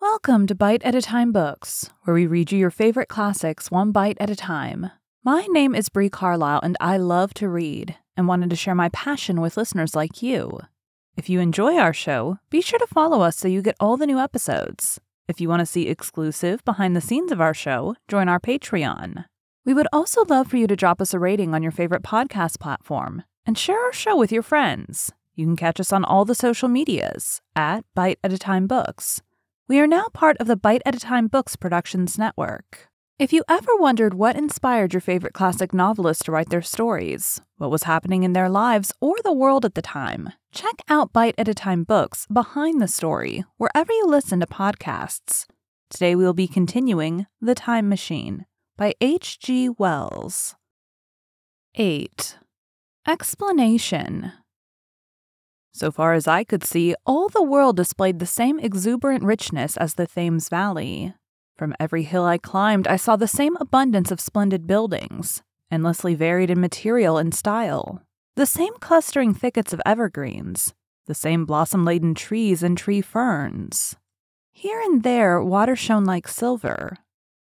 Welcome to Bite at a Time Books, where we read you your favorite classics one bite at a time. My name is Bree Carlisle, and I love to read and wanted to share my passion with listeners like you. If you enjoy our show, be sure to follow us so you get all the new episodes. If you want to see exclusive behind the scenes of our show, join our Patreon. We would also love for you to drop us a rating on your favorite podcast platform and share our show with your friends. You can catch us on all the social medias at Bite at a Time Books. We are now part of the Bite at a Time Books Productions Network. If you ever wondered what inspired your favorite classic novelists to write their stories, what was happening in their lives or the world at the time, check out Bite at a Time Books Behind the Story wherever you listen to podcasts. Today we will be continuing The Time Machine by H.G. Wells. 8. Explanation so far as I could see, all the world displayed the same exuberant richness as the Thames Valley. From every hill I climbed, I saw the same abundance of splendid buildings, endlessly varied in material and style, the same clustering thickets of evergreens, the same blossom laden trees and tree ferns. Here and there, water shone like silver,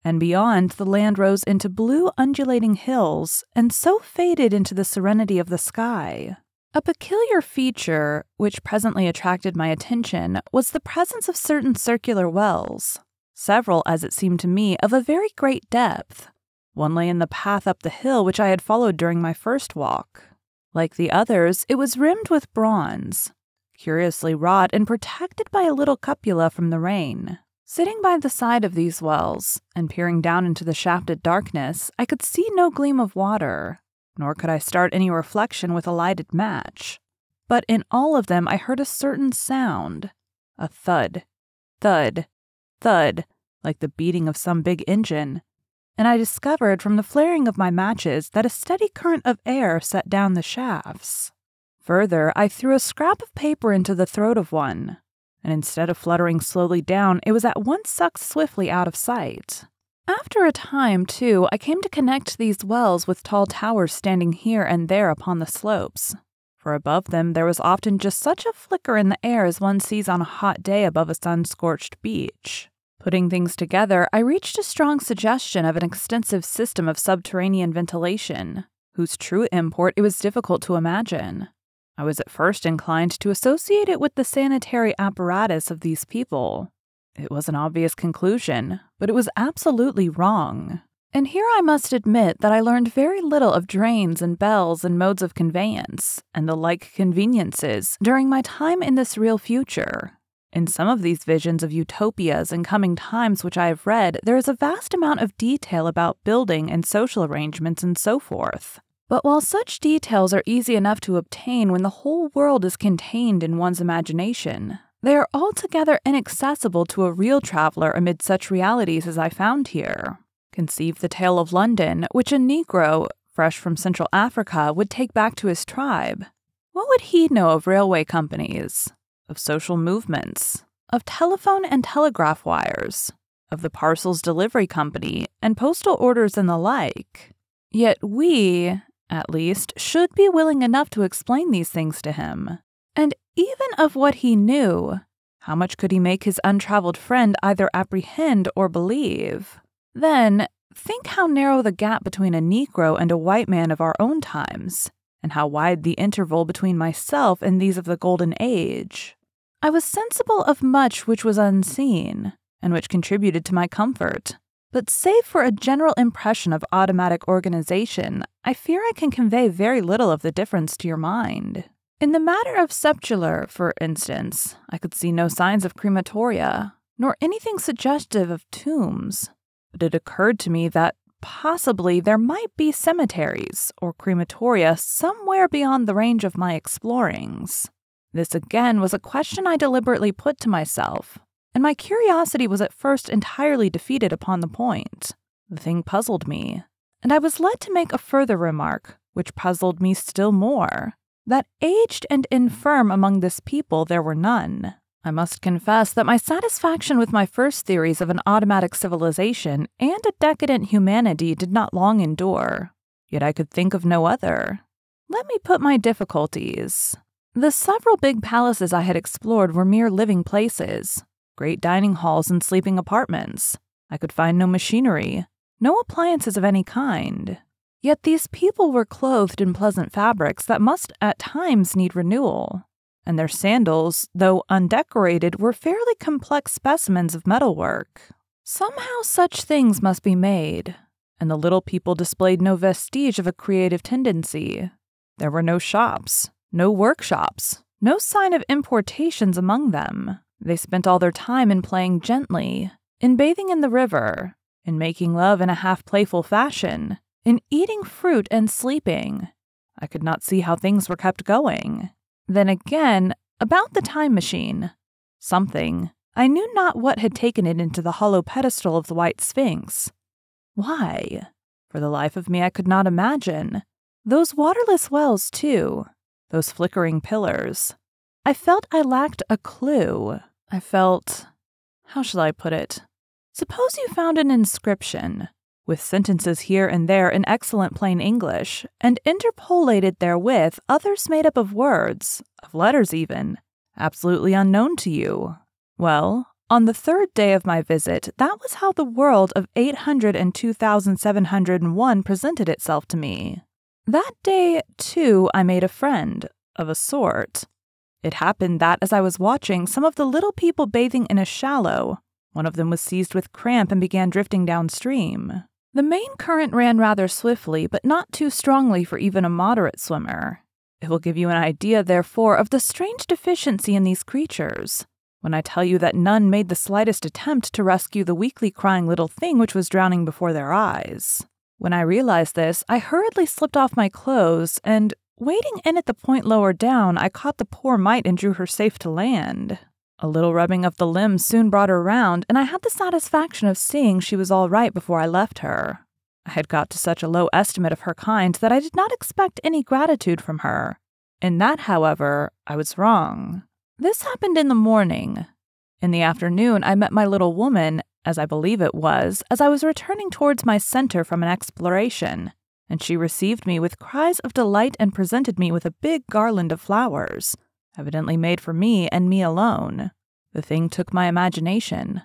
and beyond, the land rose into blue, undulating hills and so faded into the serenity of the sky a peculiar feature which presently attracted my attention was the presence of certain circular wells, several, as it seemed to me, of a very great depth. One lay in the path up the hill which I had followed during my first walk. Like the others, it was rimmed with bronze, curiously wrought and protected by a little cupola from the rain. Sitting by the side of these wells, and peering down into the shafted darkness, I could see no gleam of water, nor could I start any reflection with a lighted match. But in all of them I heard a certain sound a thud, thud, thud, like the beating of some big engine. And I discovered from the flaring of my matches that a steady current of air set down the shafts. Further, I threw a scrap of paper into the throat of one, and instead of fluttering slowly down, it was at once sucked swiftly out of sight. After a time, too, I came to connect these wells with tall towers standing here and there upon the slopes. For above them there was often just such a flicker in the air as one sees on a hot day above a sun scorched beach. Putting things together, I reached a strong suggestion of an extensive system of subterranean ventilation, whose true import it was difficult to imagine. I was at first inclined to associate it with the sanitary apparatus of these people, it was an obvious conclusion, but it was absolutely wrong. And here I must admit that I learned very little of drains and bells and modes of conveyance, and the like conveniences, during my time in this real future. In some of these visions of utopias and coming times which I have read, there is a vast amount of detail about building and social arrangements and so forth. But while such details are easy enough to obtain when the whole world is contained in one's imagination, they are altogether inaccessible to a real traveler amid such realities as I found here. Conceive the tale of London, which a Negro, fresh from Central Africa, would take back to his tribe. What would he know of railway companies, of social movements, of telephone and telegraph wires, of the parcels delivery company, and postal orders and the like? Yet we, at least, should be willing enough to explain these things to him. Even of what he knew, how much could he make his untraveled friend either apprehend or believe? Then, think how narrow the gap between a Negro and a white man of our own times, and how wide the interval between myself and these of the Golden Age. I was sensible of much which was unseen, and which contributed to my comfort. But save for a general impression of automatic organization, I fear I can convey very little of the difference to your mind. In the matter of sepulture, for instance, I could see no signs of crematoria, nor anything suggestive of tombs, but it occurred to me that possibly there might be cemeteries or crematoria somewhere beyond the range of my explorings. This again was a question I deliberately put to myself, and my curiosity was at first entirely defeated upon the point. The thing puzzled me, and I was led to make a further remark, which puzzled me still more that aged and infirm among this people there were none. I must confess that my satisfaction with my first theories of an automatic civilization and a decadent humanity did not long endure, yet I could think of no other. Let me put my difficulties. The several big palaces I had explored were mere living places, great dining halls and sleeping apartments. I could find no machinery, no appliances of any kind. Yet these people were clothed in pleasant fabrics that must at times need renewal, and their sandals, though undecorated, were fairly complex specimens of metalwork. Somehow such things must be made, and the little people displayed no vestige of a creative tendency. There were no shops, no workshops, no sign of importations among them. They spent all their time in playing gently, in bathing in the river, in making love in a half playful fashion, in eating fruit and sleeping. I could not see how things were kept going. Then again, about the time machine. Something, I knew not what had taken it into the hollow pedestal of the White Sphinx. Why? For the life of me, I could not imagine. Those waterless wells, too, those flickering pillars. I felt I lacked a clue. I felt. How shall I put it? Suppose you found an inscription, with sentences here and there in excellent plain English, and interpolated therewith others made up of words, of letters even, absolutely unknown to you. Well, on the third day of my visit, that was how the world of 802,701 presented itself to me. That day, too, I made a friend, of a sort. It happened that as I was watching some of the little people bathing in a shallow, one of them was seized with cramp and began drifting downstream. The main current ran rather swiftly, but not too strongly for even a moderate swimmer. It will give you an idea, therefore, of the strange deficiency in these creatures when I tell you that none made the slightest attempt to rescue the weakly crying little thing which was drowning before their eyes. When I realized this, I hurriedly slipped off my clothes and, wading in at the point lower down, I caught the poor mite and drew her safe to land. A little rubbing of the limbs soon brought her round, and I had the satisfaction of seeing she was all right before I left her. I had got to such a low estimate of her kind that I did not expect any gratitude from her. In that, however, I was wrong. This happened in the morning. In the afternoon, I met my little woman, as I believe it was, as I was returning towards my center from an exploration, and she received me with cries of delight and presented me with a big garland of flowers evidently made for me and me alone. The thing took my imagination.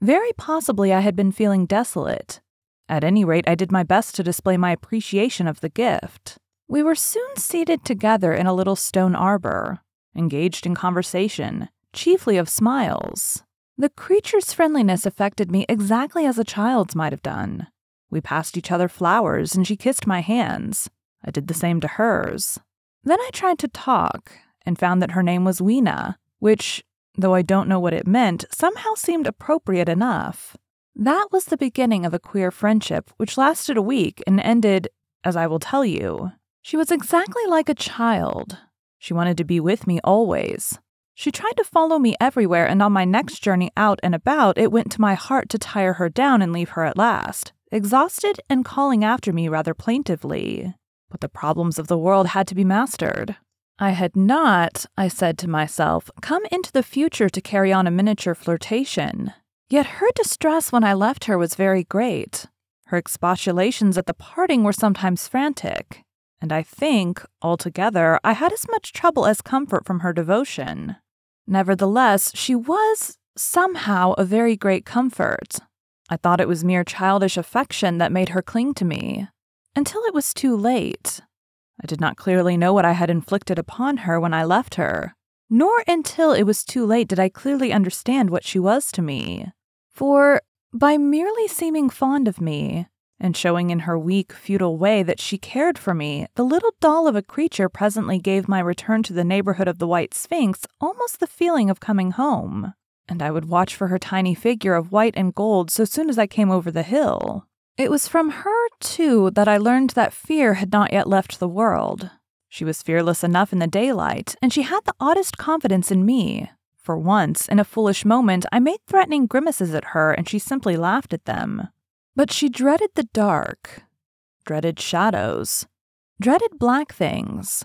Very possibly I had been feeling desolate. At any rate, I did my best to display my appreciation of the gift. We were soon seated together in a little stone arbor, engaged in conversation, chiefly of smiles. The creature's friendliness affected me exactly as a child's might have done. We passed each other flowers, and she kissed my hands. I did the same to hers. Then I tried to talk, and found that her name was Weena, which, though I don't know what it meant, somehow seemed appropriate enough. That was the beginning of a queer friendship, which lasted a week and ended, as I will tell you. She was exactly like a child. She wanted to be with me always. She tried to follow me everywhere, and on my next journey out and about, it went to my heart to tire her down and leave her at last, exhausted and calling after me rather plaintively. But the problems of the world had to be mastered. I had not, I said to myself, come into the future to carry on a miniature flirtation. Yet her distress when I left her was very great. Her expostulations at the parting were sometimes frantic, and I think, altogether, I had as much trouble as comfort from her devotion. Nevertheless, she was, somehow, a very great comfort. I thought it was mere childish affection that made her cling to me, until it was too late. I did not clearly know what I had inflicted upon her when I left her, nor until it was too late did I clearly understand what she was to me. For, by merely seeming fond of me, and showing in her weak, futile way that she cared for me, the little doll of a creature presently gave my return to the neighborhood of the White Sphinx almost the feeling of coming home. And I would watch for her tiny figure of white and gold so soon as I came over the hill. It was from her, too, that I learned that fear had not yet left the world. She was fearless enough in the daylight, and she had the oddest confidence in me. For once, in a foolish moment, I made threatening grimaces at her, and she simply laughed at them. But she dreaded the dark, dreaded shadows, dreaded black things.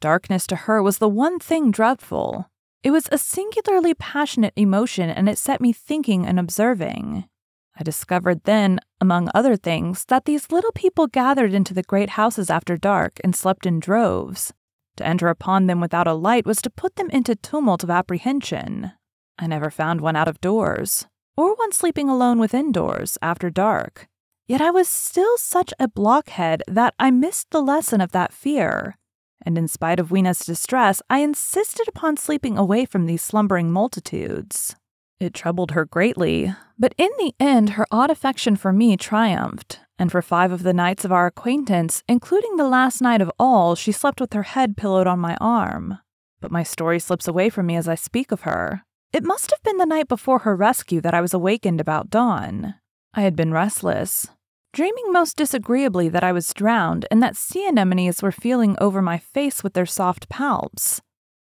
Darkness to her was the one thing dreadful. It was a singularly passionate emotion, and it set me thinking and observing. I discovered then, among other things, that these little people gathered into the great houses after dark and slept in droves. To enter upon them without a light was to put them into tumult of apprehension. I never found one out of doors, or one sleeping alone within doors after dark. Yet I was still such a blockhead that I missed the lesson of that fear. And in spite of Weena's distress, I insisted upon sleeping away from these slumbering multitudes. It troubled her greatly, but in the end, her odd affection for me triumphed, and for five of the nights of our acquaintance, including the last night of all, she slept with her head pillowed on my arm. But my story slips away from me as I speak of her. It must have been the night before her rescue that I was awakened about dawn. I had been restless, dreaming most disagreeably that I was drowned and that sea anemones were feeling over my face with their soft palps.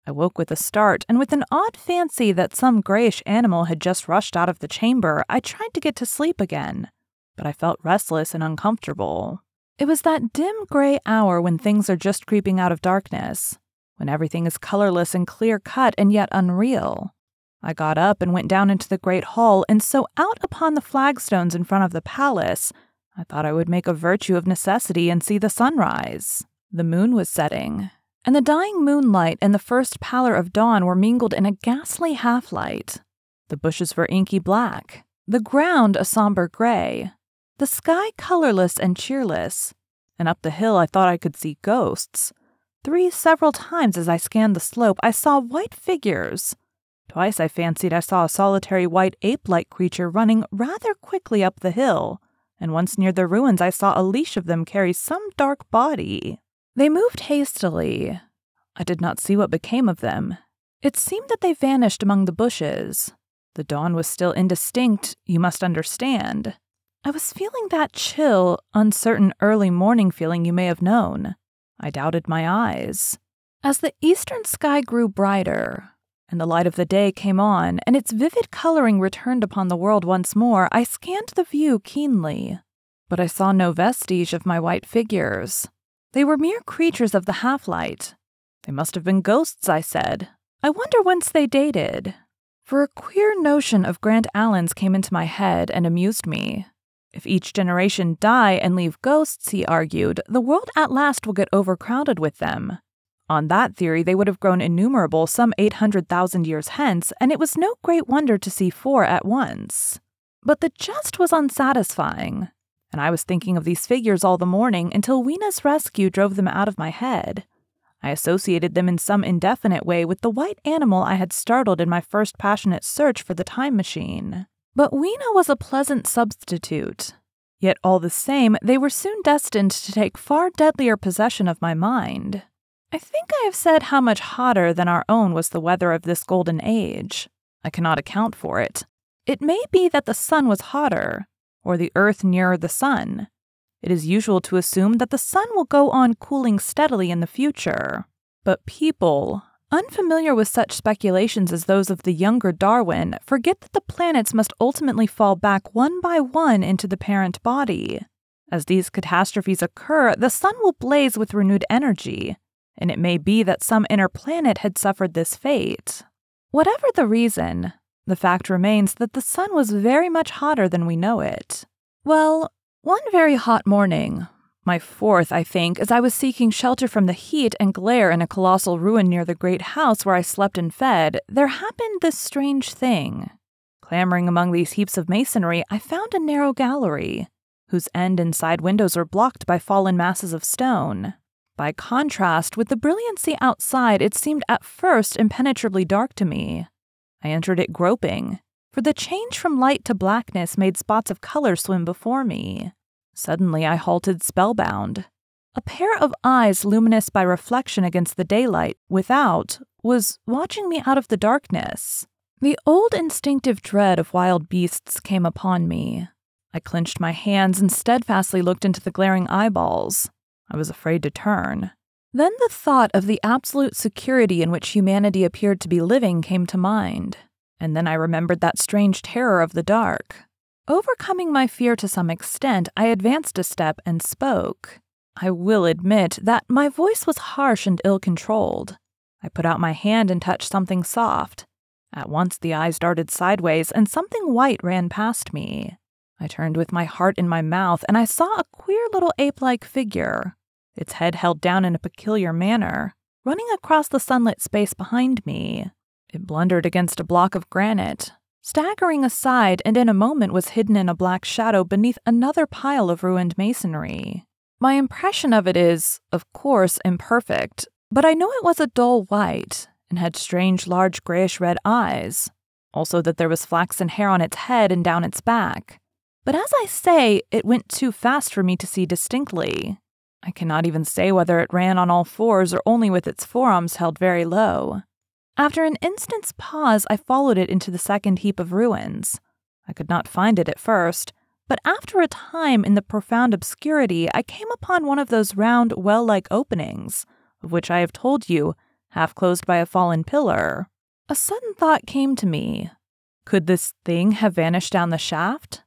I woke with a start, and with an odd fancy that some grayish animal had just rushed out of the chamber, I tried to get to sleep again, but I felt restless and uncomfortable. It was that dim gray hour when things are just creeping out of darkness, when everything is colorless and clear cut and yet unreal. I got up and went down into the great hall, and so out upon the flagstones in front of the palace, I thought I would make a virtue of necessity and see the sunrise. The moon was setting, and the dying moonlight and the first pallor of dawn were mingled in a ghastly half light. The bushes were inky black, the ground a somber gray, the sky colorless and cheerless, and up the hill I thought I could see ghosts. Three several times as I scanned the slope, I saw white figures. Twice I fancied I saw a solitary white ape like creature running rather quickly up the hill and once near the ruins I saw a leash of them carry some dark body. They moved hastily. I did not see what became of them. It seemed that they vanished among the bushes. The dawn was still indistinct, you must understand. I was feeling that chill, uncertain early morning feeling you may have known. I doubted my eyes. As the eastern sky grew brighter, and the light of the day came on, and its vivid coloring returned upon the world once more, I scanned the view keenly. But I saw no vestige of my white figures. They were mere creatures of the half light. They must have been ghosts, I said. I wonder whence they dated. For a queer notion of Grant Allen's came into my head and amused me. If each generation die and leave ghosts, he argued, the world at last will get overcrowded with them. On that theory, they would have grown innumerable some 800,000 years hence, and it was no great wonder to see four at once. But the jest was unsatisfying, and I was thinking of these figures all the morning until Weena's rescue drove them out of my head. I associated them in some indefinite way with the white animal I had startled in my first passionate search for the time machine. But Weena was a pleasant substitute. Yet all the same, they were soon destined to take far deadlier possession of my mind. I think I have said how much hotter than our own was the weather of this golden age. I cannot account for it. It may be that the sun was hotter, or the earth nearer the sun. It is usual to assume that the sun will go on cooling steadily in the future. But people, unfamiliar with such speculations as those of the younger Darwin, forget that the planets must ultimately fall back one by one into the parent body. As these catastrophes occur, the sun will blaze with renewed energy, and it may be that some inner planet had suffered this fate. Whatever the reason, the fact remains that the sun was very much hotter than we know it. Well, one very hot morning, my fourth, I think, as I was seeking shelter from the heat and glare in a colossal ruin near the great house where I slept and fed, there happened this strange thing. Clambering among these heaps of masonry, I found a narrow gallery, whose end and side windows were blocked by fallen masses of stone. By contrast, with the brilliancy outside, it seemed at first impenetrably dark to me. I entered it groping, for the change from light to blackness made spots of color swim before me. Suddenly, I halted spellbound. A pair of eyes, luminous by reflection against the daylight without, was watching me out of the darkness. The old instinctive dread of wild beasts came upon me. I clenched my hands and steadfastly looked into the glaring eyeballs. I was afraid to turn. Then the thought of the absolute security in which humanity appeared to be living came to mind, and then I remembered that strange terror of the dark. Overcoming my fear to some extent, I advanced a step and spoke. I will admit that my voice was harsh and ill controlled. I put out my hand and touched something soft. At once the eyes darted sideways and something white ran past me. I turned with my heart in my mouth and I saw a queer little ape like figure, its head held down in a peculiar manner, running across the sunlit space behind me. It blundered against a block of granite, staggering aside, and in a moment was hidden in a black shadow beneath another pile of ruined masonry. My impression of it is, of course, imperfect, but I know it was a dull white and had strange, large grayish red eyes. Also, that there was flaxen hair on its head and down its back. But as I say, it went too fast for me to see distinctly. I cannot even say whether it ran on all fours or only with its forearms held very low. After an instant's pause, I followed it into the second heap of ruins. I could not find it at first, but after a time in the profound obscurity, I came upon one of those round, well like openings, of which I have told you, half closed by a fallen pillar. A sudden thought came to me. Could this thing have vanished down the shaft?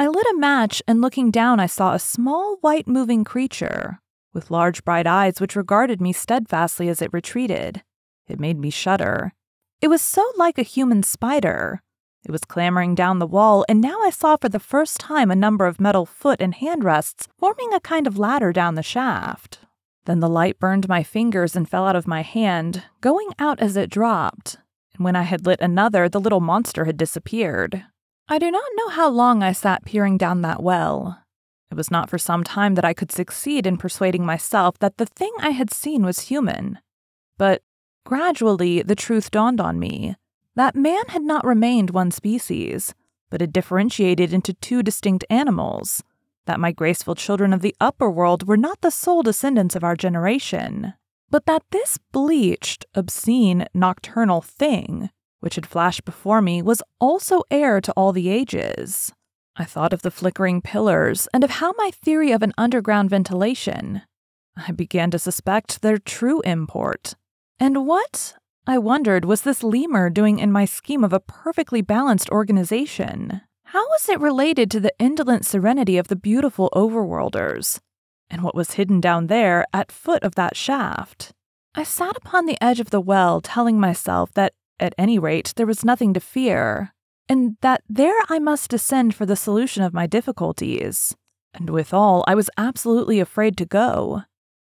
I lit a match, and looking down, I saw a small white moving creature, with large bright eyes which regarded me steadfastly as it retreated. It made me shudder. It was so like a human spider. It was clambering down the wall, and now I saw for the first time a number of metal foot and hand rests forming a kind of ladder down the shaft. Then the light burned my fingers and fell out of my hand, going out as it dropped. And when I had lit another, the little monster had disappeared. I do not know how long I sat peering down that well. It was not for some time that I could succeed in persuading myself that the thing I had seen was human. But gradually, the truth dawned on me that man had not remained one species, but had differentiated into two distinct animals, that my graceful children of the upper world were not the sole descendants of our generation, but that this bleached, obscene, nocturnal thing which had flashed before me, was also heir to all the ages. I thought of the flickering pillars and of how my theory of an underground ventilation. I began to suspect their true import. And what, I wondered, was this lemur doing in my scheme of a perfectly balanced organization? How was it related to the indolent serenity of the beautiful overworlders? And what was hidden down there at foot of that shaft? I sat upon the edge of the well, telling myself that at any rate, there was nothing to fear, and that there I must descend for the solution of my difficulties. And withal, I was absolutely afraid to go.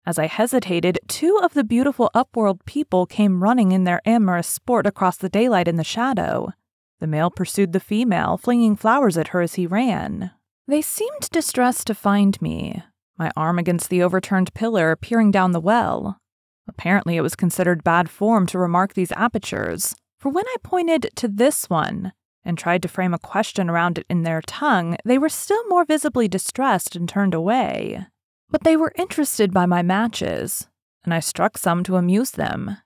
As I hesitated, two of the beautiful upworld people came running in their amorous sport across the daylight in the shadow. The male pursued the female, flinging flowers at her as he ran. They seemed distressed to find me, my arm against the overturned pillar, peering down the well. Apparently, it was considered bad form to remark these apertures, for when I pointed to this one and tried to frame a question around it in their tongue, they were still more visibly distressed and turned away. But they were interested by my matches, and I struck some to amuse them.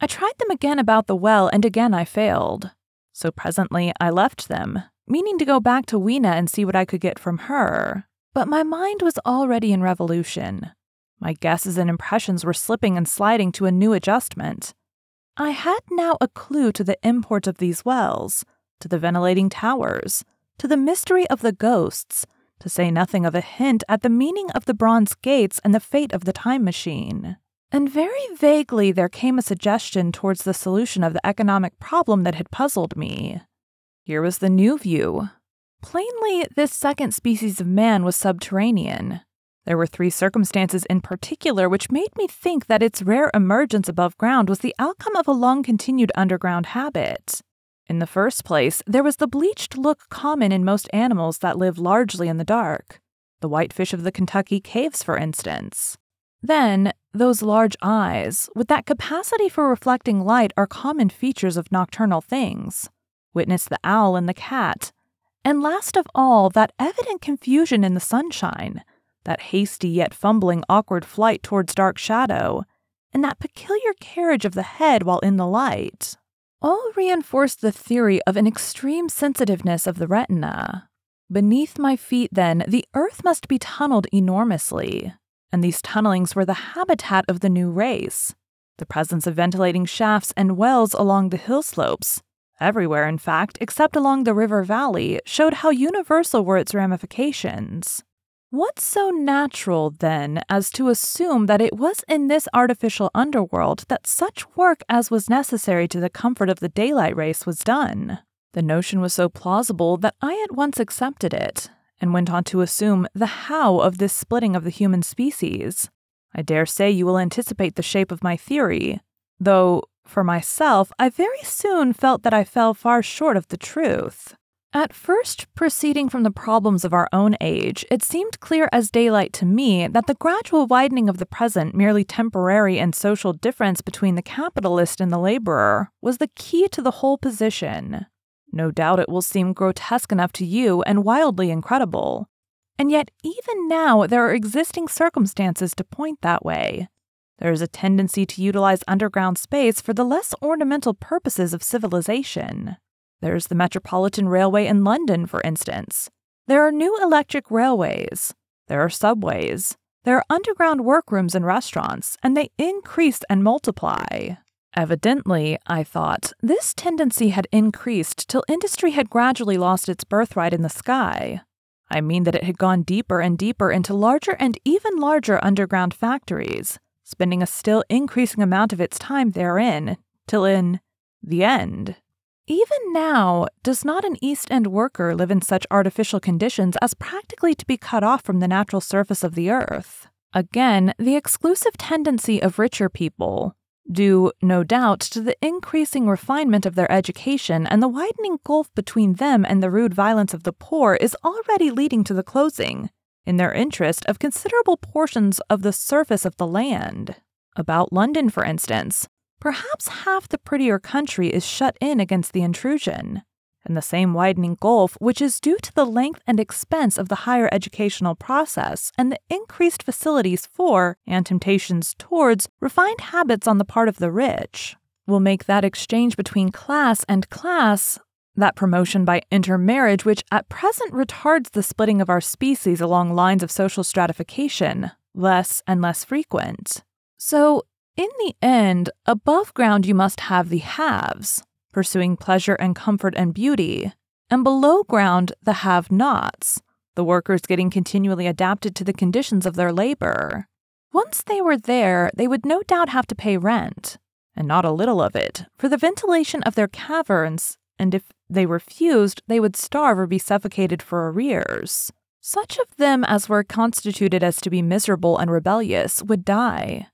I tried them again about the well, and again I failed. So presently I left them, meaning to go back to Weena and see what I could get from her. But my mind was already in revolution. My guesses and impressions were slipping and sliding to a new adjustment. I had now a clue to the import of these wells, to the ventilating towers, to the mystery of the ghosts, to say nothing of a hint at the meaning of the bronze gates and the fate of the time machine. And very vaguely there came a suggestion towards the solution of the economic problem that had puzzled me. Here was the new view. Plainly, this second species of man was subterranean, there were three circumstances in particular which made me think that its rare emergence above ground was the outcome of a long continued underground habit. In the first place, there was the bleached look common in most animals that live largely in the dark, the whitefish of the Kentucky caves, for instance. Then, those large eyes, with that capacity for reflecting light, are common features of nocturnal things. Witness the owl and the cat. And last of all, that evident confusion in the sunshine that hasty yet fumbling awkward flight towards dark shadow, and that peculiar carriage of the head while in the light, all reinforced the theory of an extreme sensitiveness of the retina. Beneath my feet, then, the earth must be tunneled enormously, and these tunnelings were the habitat of the new race. The presence of ventilating shafts and wells along the hill slopes, everywhere in fact, except along the river valley, showed how universal were its ramifications. What's so natural, then, as to assume that it was in this artificial underworld that such work as was necessary to the comfort of the daylight race was done? The notion was so plausible that I at once accepted it, and went on to assume the how of this splitting of the human species. I dare say you will anticipate the shape of my theory, though, for myself, I very soon felt that I fell far short of the truth. At first, proceeding from the problems of our own age, it seemed clear as daylight to me that the gradual widening of the present, merely temporary and social difference between the capitalist and the laborer was the key to the whole position. No doubt it will seem grotesque enough to you and wildly incredible. And yet, even now, there are existing circumstances to point that way. There is a tendency to utilize underground space for the less ornamental purposes of civilization. There's the Metropolitan Railway in London, for instance. There are new electric railways. There are subways. There are underground workrooms and restaurants, and they increase and multiply. Evidently, I thought, this tendency had increased till industry had gradually lost its birthright in the sky. I mean that it had gone deeper and deeper into larger and even larger underground factories, spending a still increasing amount of its time therein, till in the end. Even now, does not an East End worker live in such artificial conditions as practically to be cut off from the natural surface of the earth? Again, the exclusive tendency of richer people, due, no doubt, to the increasing refinement of their education and the widening gulf between them and the rude violence of the poor, is already leading to the closing, in their interest, of considerable portions of the surface of the land. About London, for instance, perhaps half the prettier country is shut in against the intrusion. And the same widening gulf, which is due to the length and expense of the higher educational process and the increased facilities for and temptations towards refined habits on the part of the rich, will make that exchange between class and class, that promotion by intermarriage, which at present retards the splitting of our species along lines of social stratification, less and less frequent. So, in the end, above ground you must have the haves, pursuing pleasure and comfort and beauty, and below ground the have nots, the workers getting continually adapted to the conditions of their labor. Once they were there, they would no doubt have to pay rent, and not a little of it, for the ventilation of their caverns, and if they refused, they would starve or be suffocated for arrears. Such of them as were constituted as to be miserable and rebellious would die.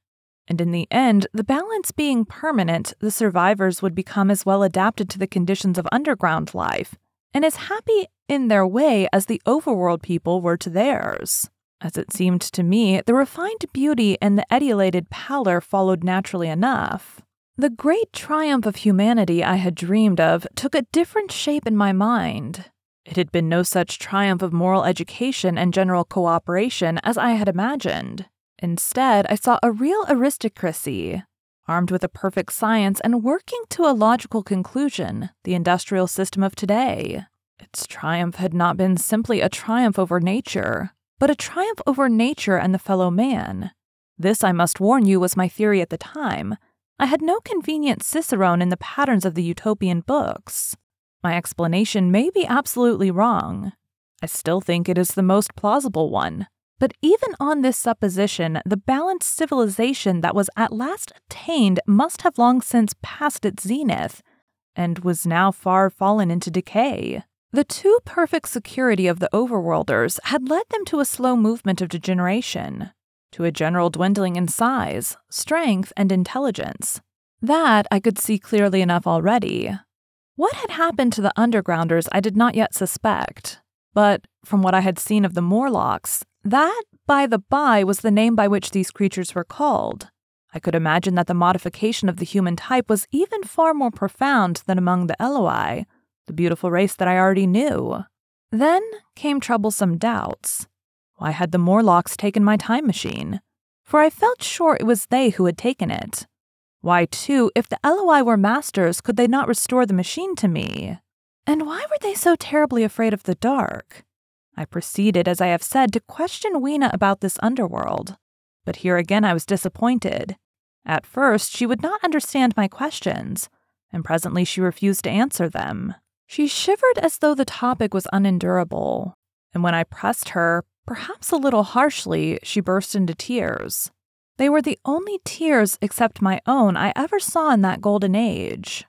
And in the end, the balance being permanent, the survivors would become as well adapted to the conditions of underground life and as happy in their way as the overworld people were to theirs. As it seemed to me, the refined beauty and the etiolated pallor followed naturally enough. The great triumph of humanity I had dreamed of took a different shape in my mind. It had been no such triumph of moral education and general cooperation as I had imagined. Instead, I saw a real aristocracy, armed with a perfect science and working to a logical conclusion, the industrial system of today. Its triumph had not been simply a triumph over nature, but a triumph over nature and the fellow man. This, I must warn you, was my theory at the time. I had no convenient cicerone in the patterns of the utopian books. My explanation may be absolutely wrong. I still think it is the most plausible one, but even on this supposition, the balanced civilization that was at last attained must have long since passed its zenith, and was now far fallen into decay. The too perfect security of the overworlders had led them to a slow movement of degeneration, to a general dwindling in size, strength, and intelligence. That I could see clearly enough already. What had happened to the undergrounders I did not yet suspect, but from what I had seen of the Morlocks, that, by the by, was the name by which these creatures were called. I could imagine that the modification of the human type was even far more profound than among the Eloi, the beautiful race that I already knew. Then came troublesome doubts. Why had the Morlocks taken my time machine? For I felt sure it was they who had taken it. Why, too, if the Eloi were masters, could they not restore the machine to me? And why were they so terribly afraid of the dark? I proceeded, as I have said, to question Weena about this underworld. But here again I was disappointed. At first, she would not understand my questions, and presently she refused to answer them. She shivered as though the topic was unendurable, and when I pressed her, perhaps a little harshly, she burst into tears. They were the only tears, except my own, I ever saw in that golden age.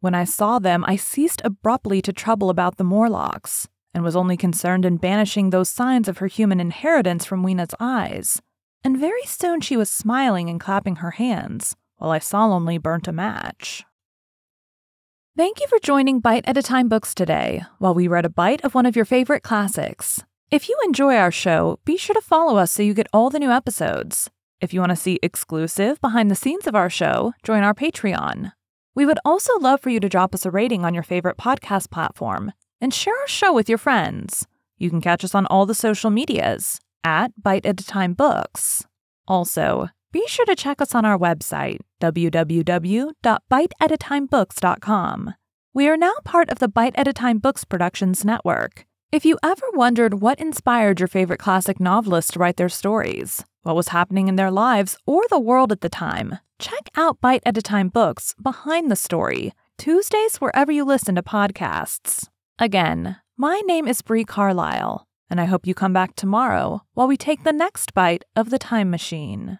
When I saw them, I ceased abruptly to trouble about the Morlocks and was only concerned in banishing those signs of her human inheritance from Weena's eyes. And very soon she was smiling and clapping her hands, while I solemnly burnt a match. Thank you for joining Bite at a Time Books today while we read a bite of one of your favorite classics. If you enjoy our show, be sure to follow us so you get all the new episodes. If you want to see exclusive behind the scenes of our show, join our Patreon. We would also love for you to drop us a rating on your favorite podcast platform and share our show with your friends. You can catch us on all the social medias at Bite at a Time Books. Also, be sure to check us on our website, www.biteatatimebooks.com. We are now part of the Bite at a Time Books Productions Network. If you ever wondered what inspired your favorite classic novelists to write their stories, what was happening in their lives or the world at the time, check out Bite at a Time Books Behind the Story, Tuesdays wherever you listen to podcasts. Again, my name is Bree Carlisle, and I hope you come back tomorrow while we take the next bite of the time machine.